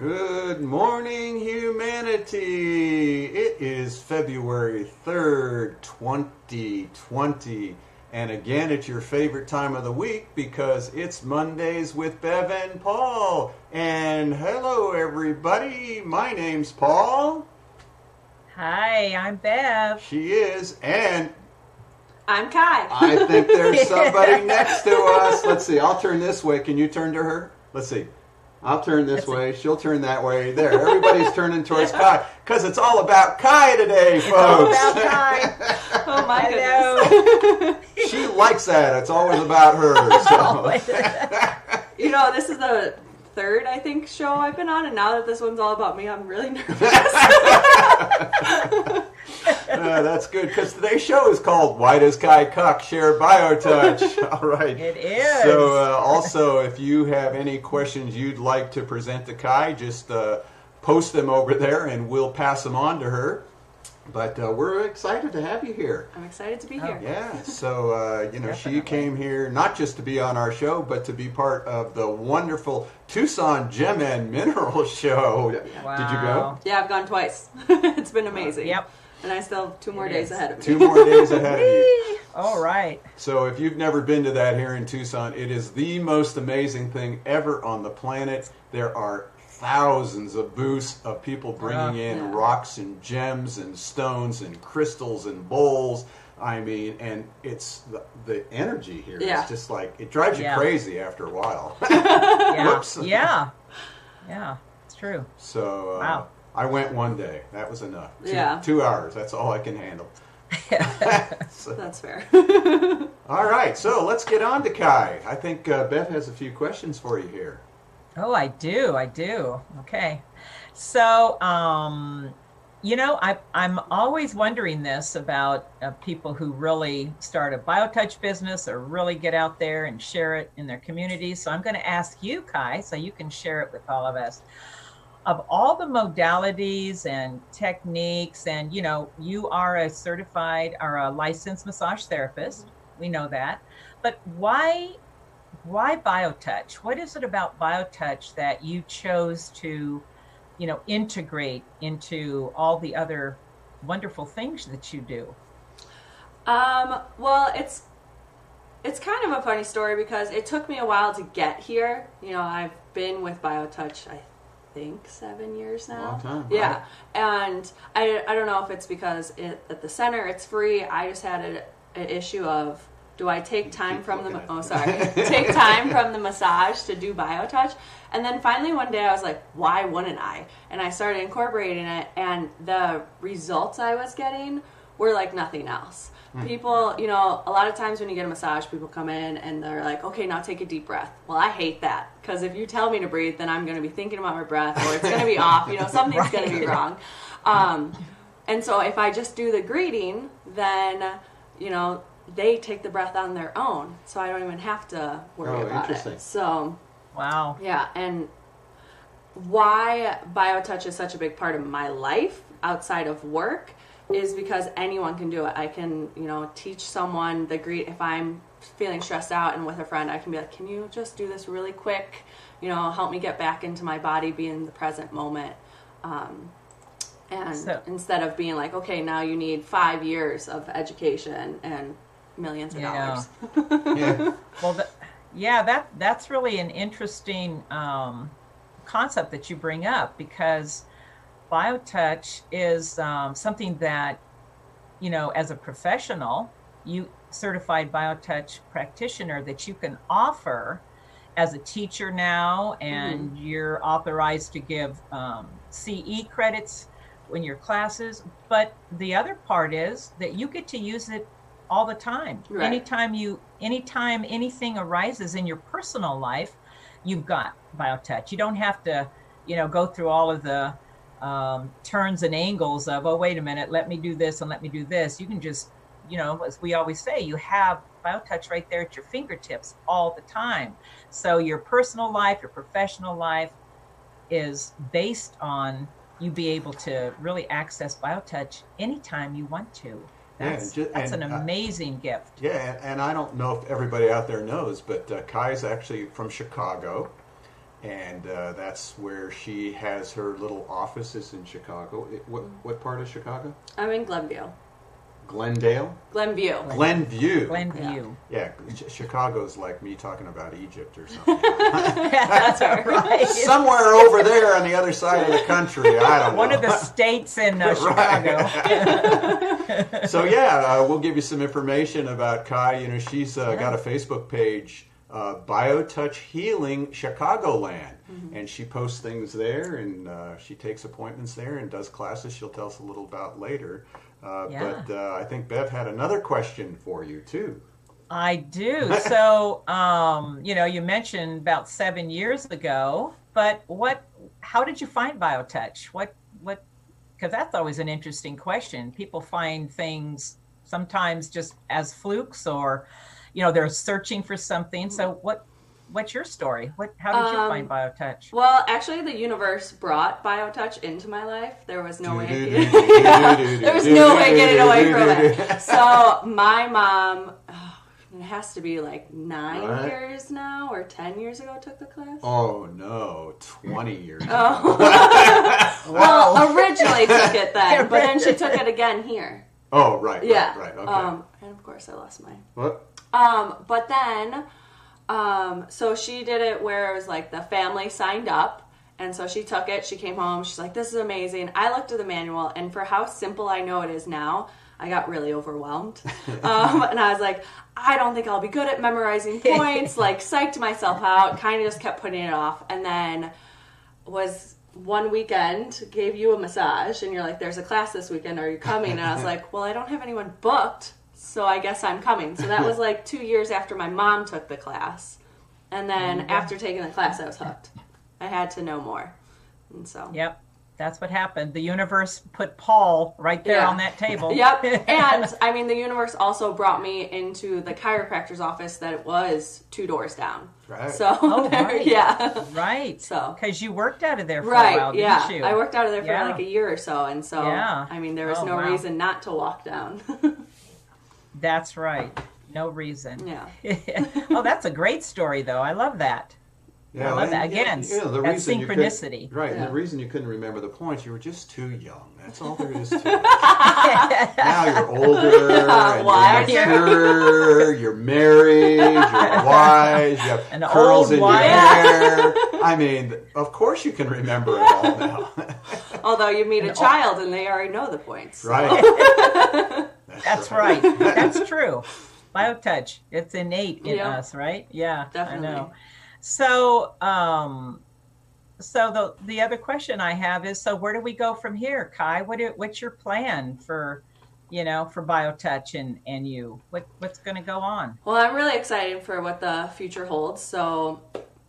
Good morning, humanity. It is February 3rd, 2020. And again, it's your favorite time of the week because it's Mondays with Bev and Paul. And hello, everybody. My name's Paul. Hi, I'm Bev. She is. And I'm Kai. I think there's somebody next to us. Let's see. I'll turn this way. Can you turn to her? Let's see. I'll turn this way. She'll turn that way. There. Everybody's turning towards Kai because it's all about Kai today, folks. All about Kai. oh my Hello. goodness. she likes that. It's always about her. So. you know, this is the third, I think, show I've been on, and now that this one's all about me, I'm really nervous. Uh, that's good because today's show is called "Why Does Kai Cuck Share BioTouch?" All right. It is. So, uh, also, if you have any questions you'd like to present to Kai, just uh, post them over there, and we'll pass them on to her. But uh, we're excited to have you here. I'm excited to be Oh. here. Yeah, so uh, you know, she came here not just to be on our show, but to be part of the wonderful Tucson Gem and Mineral Show. Wow. Did you go? Yeah, I've gone twice. it's been amazing. Yep. And I still have two more It days is. ahead of me. Two more days ahead of you. All right. So if you've never been to that here in Tucson, it is the most amazing thing ever on the planet. There are thousands of booths of people bringing Uh, in yeah. rocks and gems and stones and crystals and bowls. I mean, and it's the, the energy here is Yeah. just like it drives you Yeah. crazy after a while. Yeah. Yeah. Yeah. It's true. so uh, Wow. I went one day. That was enough. Two, Yeah. two hours. That's all I can handle. So- That's fair. all right, so let's get on to Kai. I think uh, Bev has a few questions for you here. Oh, I do. I do. Okay. So, um, you know, I, I'm always wondering this about uh, people who really start a biotouch business or really get out there and share it in their communities. So I'm going to ask you, Kai, so you can share it with all of us. Of all the modalities and techniques, and you know, you are a certified or a licensed massage therapist. We know that. But why why biotouch what is it about biotouch that you chose to you know integrate into all the other wonderful things that you do Um, well, it's it's kind of a funny story because it took me a while to get here. You know, I've been with BioTouch, I think, seven years now. Long time, Yeah, and I, I don't know if it's because it, at the center it's free. I just had a, an issue of do I take time from the oh sorry take time from the massage to do BioTouch, and then finally one day I was like, why wouldn't I? And I started incorporating it, and the results I was getting were like nothing else. Hmm. People, you know, a lot of times when you get a massage, people come in and they're like, okay, now take a deep breath. Well, I hate that because if you tell me to breathe, then I'm going to be thinking about my breath or it's going to be off. You know, something's going to be wrong. Um, and so if I just do the greeting, then, you know, they take the breath on their own. So I don't even have to worry Oh, about interesting. it. So, wow yeah, and why BioTouch is such a big part of my life outside of work is because anyone can do it. I can, you know, teach someone the greet if I'm feeling stressed out and with a friend, I can be like, "Can you just do this really quick? You know, help me get back into my body, be in the present moment." Um, and So- instead of being like, "Okay, now you need 5 years of education and millions of Yeah. dollars." Yeah. well th- yeah that that's really an interesting um, concept that you bring up because biotouch is um, something that you know as a professional you certified biotouch practitioner that you can offer as a teacher now and you're authorized to give um, ce credits in your classes but the other part is that you get to use it all the time. Right. anytime you anytime anything arises in your personal life you've got biotouch. You don't have to you know go through all of the um, turns and angles of oh wait a minute let me do this and let me do this. You can just you know as we always say you have biotouch right there at your fingertips all the time. So your personal life your professional life is based on you be able to really access biotouch anytime you want to Yeah, that's, that's and, an uh, amazing gift Yeah, and, and I don't know if everybody out there knows, but uh, Kai is actually from Chicago, and uh, that's where she has her little offices in Chicago. It, what what part of Chicago? I'm in Glenview. Glendale, Glenview. Glenview. Glenview. yeah, Ch- Chicago's like me talking about Egypt or something. That's right. right. Somewhere over there on the other side of the country. I don't know. One of the states in uh, Chicago. so yeah, uh, we'll give you some information about Kai. You know, she's uh, got a Facebook page, uh, BioTouch Healing Chicagoland, and she posts things there, and uh, she takes appointments there and does classes. She'll tell us a little about later. Uh, Yeah. But uh, I think Bev had another question for you too. I do. So, um, you know, you mentioned about seven years ago, but what? How did you find BioTouch? What? What? Because that's always an interesting question. People find things sometimes just as flukes, or, you know, they're searching for something. So, what? What's your story? What? How did you Um, find BioTouch? Well, actually, the universe brought BioTouch into my life. There was no way. there was no way getting away from it. So my mom, oh, it has to be like nine Right. years now or ten years ago, took the class. Oh no, twenty years. Oh. well, originally took it then, but then she took it again here. Oh right, Yeah. right, right. Okay. Um, and of course, I lost mine. what? Um, but then, um, so she did it where it was like the family signed up. And so she took it. She came home. She's like, this is amazing. I looked at the manual, and for how simple I know it is now, I got really overwhelmed. um, and I was like, I don't think I'll be good at memorizing points. like, psyched myself out, kind of just kept putting it off. And then was one weekend, gave you a massage, and you're like, there's a class this weekend. Are you coming? And I was like, well, I don't have anyone booked, so I guess I'm coming. So that was like two years after my mom took the class. And then mm-hmm. after taking the class, I was hooked. I had to know more. And so. Yep. That's what happened. The universe put Paul right there Yeah. on that table. Yep. And I mean, the universe also brought me into the chiropractor's office that it was two doors down. Right. So, Oh, there- right. yeah. right. So- because you worked out of there for a Right, while, yeah. didn't you? I worked out of there for Yeah. like a year or so, and so Yeah. I mean, there was Oh, no wow. reason not to walk down. That's right. No reason. yeah, oh, that's a great story, though. I love that. Yeah, I love that. Again, you know, the that reason you synchronicity. right, and Yeah. the reason you couldn't remember the points, you were just too young. That's all there is to it. now you're older, and Wiser. you're mature, you're married, you're wise, you have An curls old in your hair. I mean, of course you can remember it all now. although you meet a child and they already know the points. so- right. That's right. That's true. BioTouch. It's innate in Yeah. us, right? Yeah, Definitely. I know. So, um, so the the other question I have is, so where do we go from here, Kai? What do, what's your plan for, you know, for BioTouch and and you? What what's going to go on? Well, I'm really excited for what the future holds. So,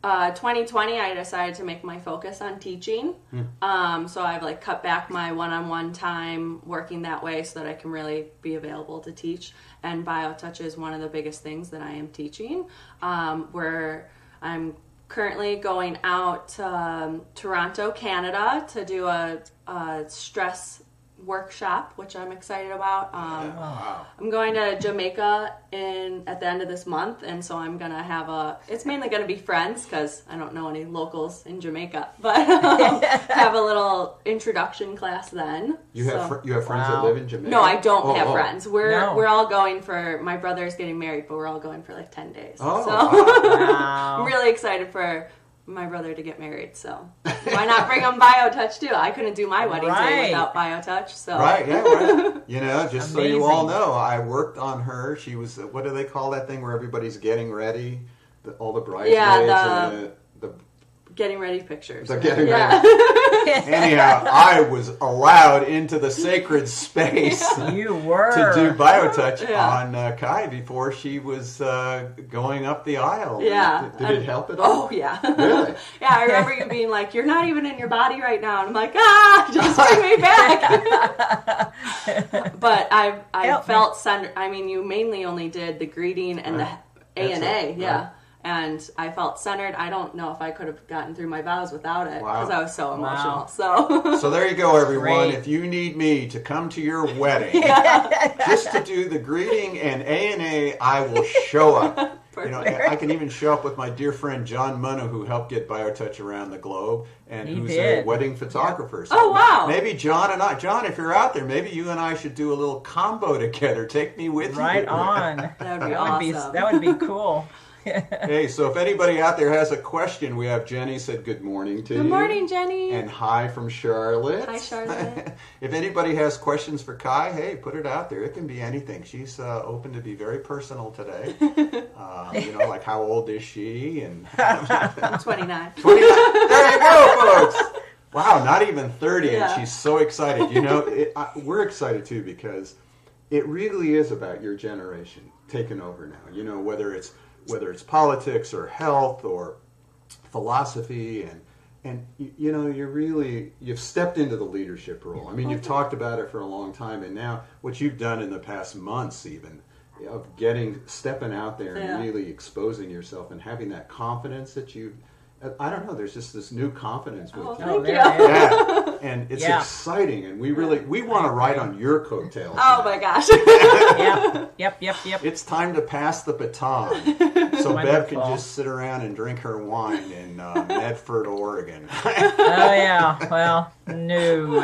uh, 2020, I decided to make my focus on teaching. Um, so I've like cut back my one-on-one time working that way so that I can really be available to teach. And BioTouch is one of the biggest things that I am teaching. Um, where I'm currently going out to um, Toronto, Canada, to do a, a stress workshop, which I'm excited about. Um, Wow. I'm going to Jamaica in at the end of this month, and so I'm gonna have a. It's mainly gonna be friends because I don't know any locals in Jamaica, but um, have a little introduction class then. You have So- fr- you have friends Wow. that live in Jamaica? no, I don't Oh, have oh. friends. We're No. we're all going for my brother's getting married, but we're all going for like ten days. Oh, so wow. Wow. I'm really excited for my brother to get married. So why not bring him BioTouch too? I couldn't do my wedding Right. day without BioTouch. So Right, yeah, right. You know, just so you all know, I worked on her. She was, uh, what do they call that thing where everybody's getting ready? The, all the bridesmaids Yeah, and the, the getting ready pictures. The getting yeah. Anyhow, I was allowed into the sacred space You were to do BioTouch Yeah. on uh, Kai before she was uh, going up the aisle. Yeah. Did, did it help at all? Oh yeah. Really? yeah, I remember you being like, "You're not even in your body right now," and I'm like, "Ah, just bring me back." but I I Help me. felt centered. I mean, you mainly only did the greeting and Right. the A and A. yeah. right. And I felt centered. I don't know if I could have gotten through my vows without it Wow. because I was so emotional. Wow. So So there you go, everyone. Great. If you need me to come to your wedding just to do the greeting and A and A, I will show up. You know, I can even show up with my dear friend John Munno, who helped get BioTouch around the globe, and He who's a wedding photographer. So Oh, wow. Maybe John and I, John, if you're out there, maybe you and I should do a little combo together. Take me with Right you. Right on. That would be That would be awesome. that would be cool. hey, so if anybody out there has a question, we have Jenny said good morning to you. Good morning, Jenny. And hi from Charlotte. Hi, Charlotte. if anybody has questions for Kai, hey, put it out there. It can be anything. She's uh, open to be very personal today. uh, you know, like how old is she? And I'm 29. 29. There you go, folks. Wow, not even 30, Yeah. and she's so excited. You know, it, I, we're excited too because it really is about your generation taking over now. You know, whether it's whether it's politics or health or philosophy and and you, you know you're really you've stepped into the leadership role. I mean, you've mm-hmm. talked about it for a long time, and now what you've done in the past months, even of getting stepping out there Yeah. and really exposing yourself and having that confidence that you. I don't know. There's just this new confidence with Oh, you. thank oh, you. Yeah, and it's Yeah. exciting, and we really we want to ride on your coattails. Oh my gosh. Yep, yep, yep, yep. It's time to pass the baton, so Bev can Wonderful. just sit around and drink her wine in uh, Medford, Oregon. Oh yeah. Well, no.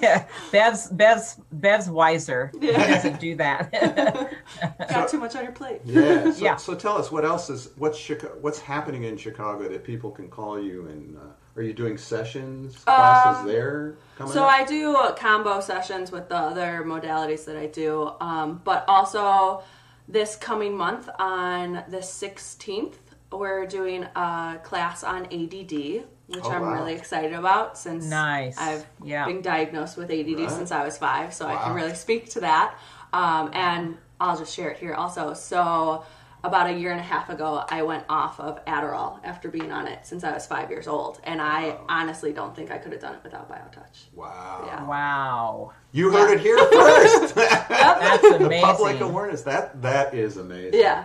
Bev's Bev's Bev's wiser. He doesn't do that. Got too much on your plate. yeah. So, Yeah. so tell us what else is what's Chicago, what's happening in Chicago that people can call you and uh, are you doing sessions classes there coming So up? I do uh, combo sessions with the other modalities that I do, um, but also this coming month on the 16th, we're doing a class on ADD, which Oh, I'm wow. really excited about since Nice. I've Yeah. been diagnosed with ADD Right. since I was five, so I can really speak to that. Um, and I'll just share it here also. So about a year and a half ago, I went off of Adderall after being on it since I was five years old, and I honestly don't think I could have done it without BioTouch. wow. Yeah. wow. You heard it here first. That's the amazing. public awareness that that is amazing. Yeah.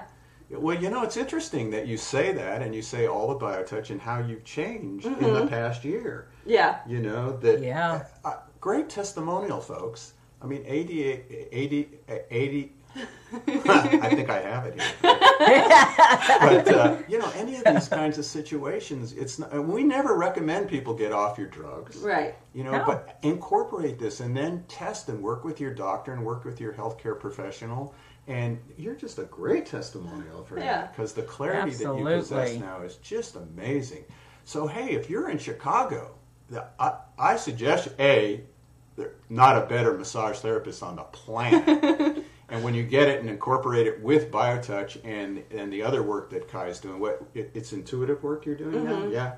Well, you know, it's interesting that you say that and you say all the biotouch and how you've changed in Mm-hmm. the past year. Yeah. You know that. Yeah. Uh, great testimonial, folks. I mean, 80, 80, 80 I think I have it here. but uh, you know, any of these kinds of situations, it's not, we never recommend people get off your drugs. Right. You know, No. but incorporate this and then test and work with your doctor and work with your healthcare professional. And you're just a great testimonial for Yeah. that because the clarity that you possess now is just amazing. So, hey, if you're in Chicago, the, I, I suggest a there's not a better massage therapist on the planet. and when you get it and incorporate it with BioTouch and and the other work that Kai's doing, what it, it's intuitive work you're doing now, yeah,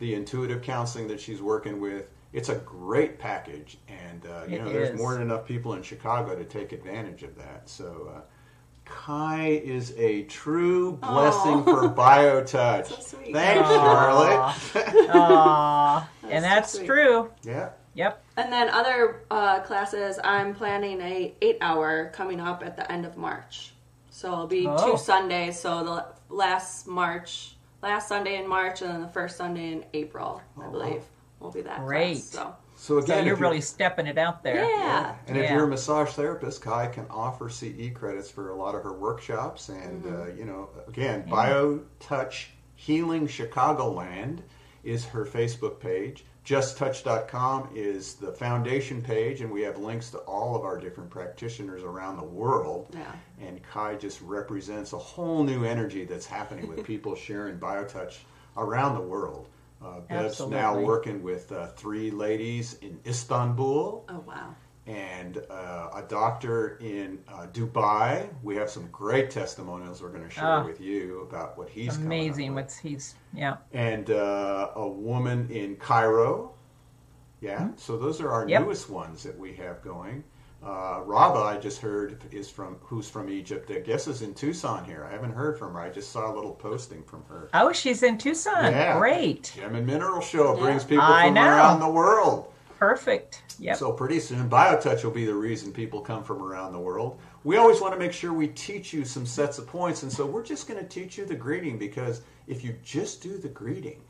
the intuitive counseling that she's working with. It's a great package, and uh, you It know there's is. more than enough people in Chicago to take advantage of that. So. Uh, Kai is a true blessing Aw. for BioTouch. So sweet. Thanks, Aw. Charlotte. Aw. That's and so that's sweet. true. yeah. Yep. And then other uh, classes, I'm planning a eight hour coming up at the end of March. So it'll be Oh. two Sundays. So the last March, last Sunday in March, and then the first Sunday in April, I Oh, believe, will be that Great. class. So So So again, you're if really stepping it out there. yeah, And if you're a massage therapist, Kai can offer CE credits for a lot of her workshops. And, uh, you know, again, BioTouch Healing Chicagoland is her Facebook page. JustTouch.com is the foundation page, and we have links to all of our different practitioners around the world. Yeah. And Kai just represents a whole new energy that's happening with people sharing BioTouch around the world. Uh, Bev's now working with uh, three ladies in Istanbul oh wow, and uh, a doctor in uh, Dubai. We have some great testimonials we're going to share Ah. with you about what he's coming up Amazing with. what's he's yeah. and uh, a woman in Cairo. Yeah, so those are our Mm-hmm. Yep. newest ones that we have going. Uh, Raba, I just heard is from who's from Egypt. I guess is in Tucson here. I haven't heard from her. I just saw a little posting from her. Oh, she's in Tucson. Yeah. Great. Gem and Mineral Show Yeah. brings people I from know. around the world. Perfect. Yep. So pretty soon, BioTouch will be the reason people come from around the world. We always want to make sure we teach you some sets of points, and so we're just going to teach you the greeting because if you just do the greeting,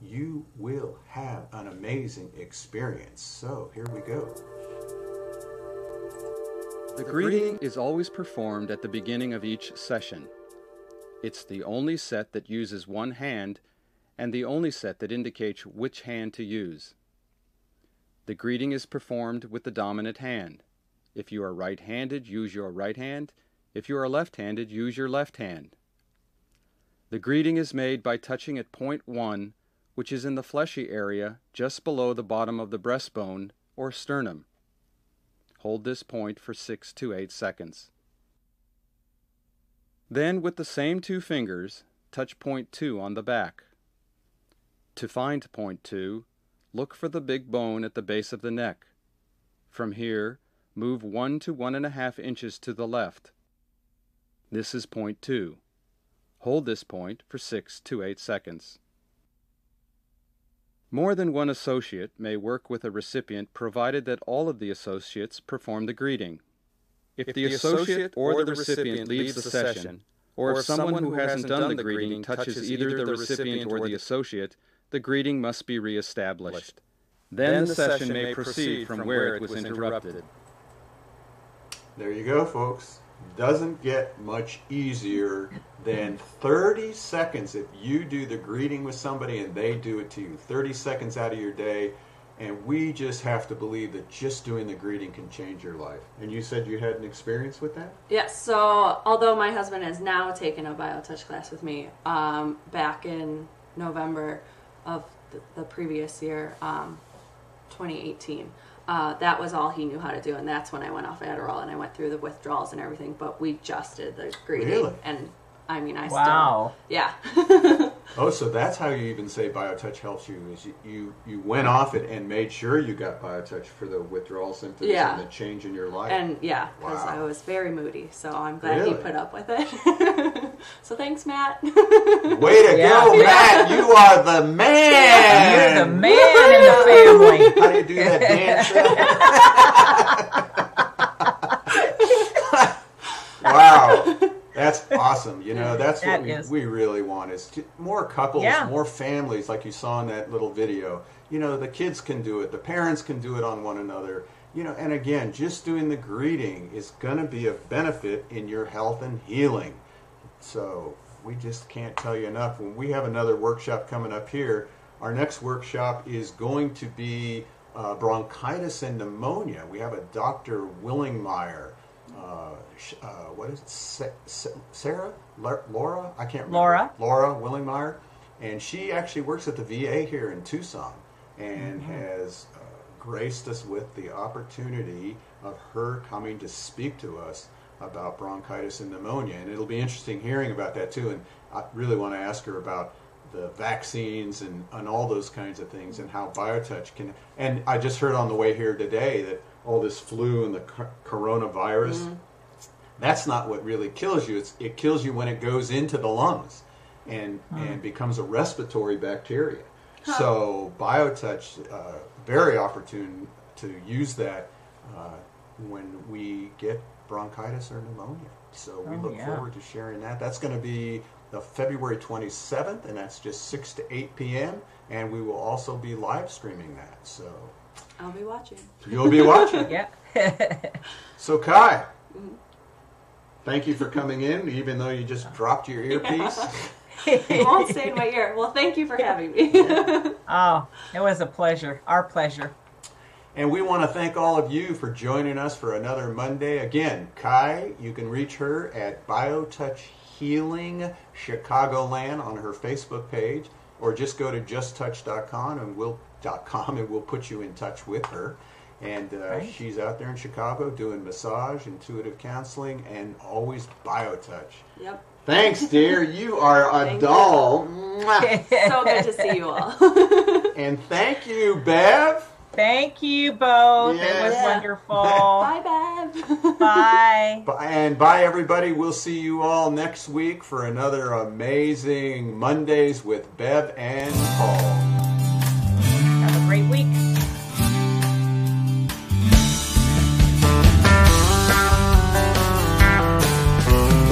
you will have an amazing experience. So here we go. The greeting is always performed at the beginning of each session. It's the only set that uses one hand and the only set that indicates which hand to use. The greeting is performed with the dominant hand. If you are right handed, use your right hand. If you are left handed, use your left hand. The greeting is made by touching at point 1, which is in the fleshy area just below the bottom of the breastbone or sternum. Hold this point for 6 to 8 seconds. Then, with the same two fingers, touch point 2 on the back. To find point 2, look for the big bone at the base of the neck. From here, move 1 to 1.5 inches to the left. This is point 2. Hold this point for 6 to 8 seconds. More than one associate may work with a recipient provided that all of the associates perform the greeting. If, if the, associate or the recipient leaves the session, or if someone who hasn't done the greeting touches either the recipient or the associate, the greeting must be reestablished. Then the session may proceed from where it was interrupted. There you go, folks. Doesn't get much easier than 30 seconds if you do the greeting with somebody and they do it to you. 30 seconds out of your day. And we just have to believe that just doing the greeting can change your life. And you said you had an experience with that? Yes. So, although my husband has now taken a BioTouch class with me, um, back in November of the, the previous year, um, 2018, uh, that was all he knew how to do, and that's when I went off Adderall and I went through the withdrawals and everything. But we just did the greeting, Really? and I mean, I Wow. still, yeah, Oh, so that's how you even say BioTouch helps you is you, you, you went off it and made sure you got BioTouch for the withdrawal symptoms Yeah. and the change in your life. and yeah, because Wow. I was very moody, so I'm glad he put up with it. so thanks, Matt. Way to Yeah. go, Yeah. Matt! You are the man. You're the man in the family. How do you do that dance? wow, that's awesome. You know, that's That what we, is. we really want is to, more couples, Yeah. more families, like you saw in that little video. You know, the kids can do it, the parents can do it on one another. You know, and again, just doing the greeting is going to be a benefit in your health and healing. So we just can't tell you enough. When we have another workshop coming up here, our next workshop is going to be uh, bronchitis and pneumonia. We have a Dr. Willingmeyer. Uh, uh, what is it? Sa- Sa- Sarah? La- Laura? I can't remember. Laura. Laura Willingmeyer. And she actually works at the VA here in Tucson and has uh, graced us with the opportunity of her coming to speak to us about bronchitis and pneumonia. And it'll be interesting hearing about that too. And I really want to ask her about the vaccines and, and all those kinds of things and how BioTouch can. And I just heard on the way here today that all this flu and the co- coronavirus, that's not what really kills you. It's, it kills you when it goes into the lungs and, and becomes a respiratory bacteria. So BioTouch, uh, very opportune to use that uh, when we get bronchitis or pneumonia. So we Oh, look yeah. forward to sharing that. That's going to be the February 27th, and that's just 6 to 8 p.m. And we will also be live streaming that. So I'll be watching. you'll be watching. Yeah. So Kai, mm-hmm. thank you for coming in, even though you just dropped your earpiece. It won't stay in my ear. Well, thank you for having me. oh, it was a pleasure. Our pleasure. And we want to thank all of you for joining us for another Monday. Again, Kai, you can reach her at BioTouch Healing Chicagoland on her Facebook page, or just go to justtouch.com and we'll .com and we'll put you in touch with her. And uh, Right. she's out there in Chicago doing massage, intuitive counseling, and always BioTouch. yep. Thanks, dear. You are a Thank doll. So good to see you all. and thank you, Bev. Thank you both. It was wonderful. Bye, Bev. Bye. Bye- And bye, everybody. We'll see you all next week for another amazing Mondays with Bev and Paul.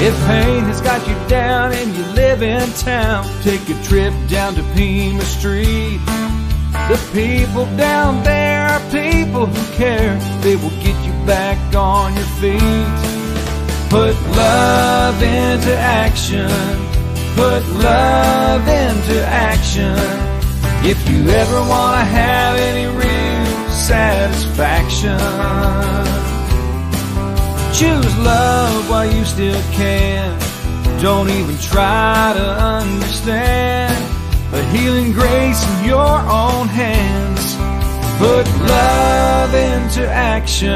If pain has got you down and you live in town, take a trip down to Pima Street. The people down there are people who care. They will get you back on your feet. Put love into action put love into action. If you ever want to have any real satisfaction, choose love while you still can. Don't even try to understand. A healing grace in your own hands. Put love into action.